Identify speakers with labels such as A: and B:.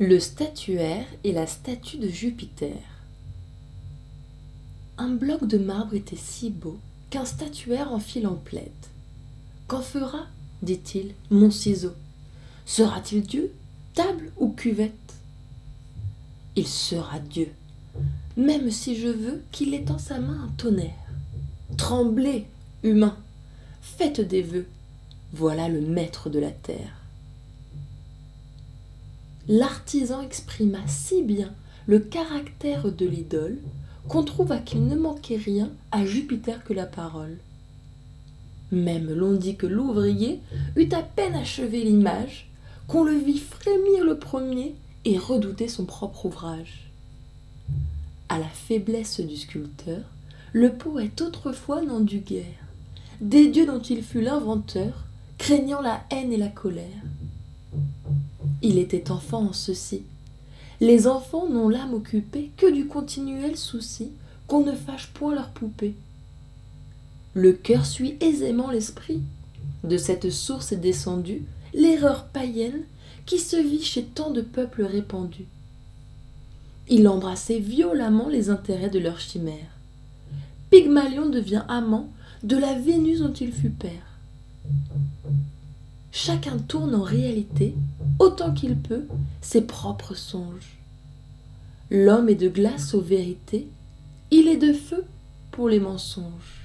A: Le statuaire et la statue de Jupiter. Un bloc de marbre était si beau qu'un statuaire en fit l'emplette. Qu'en fera, dit-il, mon ciseau? Sera-t-il Dieu, table ou cuvette? Il sera Dieu, même si je veux qu'il ait en sa main un tonnerre. Tremblez, humains, faites des vœux, voilà le maître de la terre. L'artisan exprima si bien le caractère de l'idole qu'on trouva qu'il ne manquait rien à Jupiter que la parole. Même l'on dit que l'ouvrier eut à peine achevé l'image, qu'on le vit frémir le premier et redouter son propre ouvrage. À la faiblesse du sculpteur, le poète autrefois n'en dut guère, des dieux dont il fut l'inventeur, craignant la haine et la colère. Il était enfant en ceci. Les enfants n'ont l'âme occupée que du continuel souci qu'on ne fâche point leur poupée. Le cœur suit aisément l'esprit. De cette source est descendue l'erreur païenne qui se vit chez tant de peuples répandus. Il embrassait violemment les intérêts de leur chimère. Pygmalion devient amant de la Vénus dont il fut père. Chacun tourne en réalité, autant qu'il peut, ses propres songes. L'homme est de glace aux vérités, il est de feu pour les mensonges.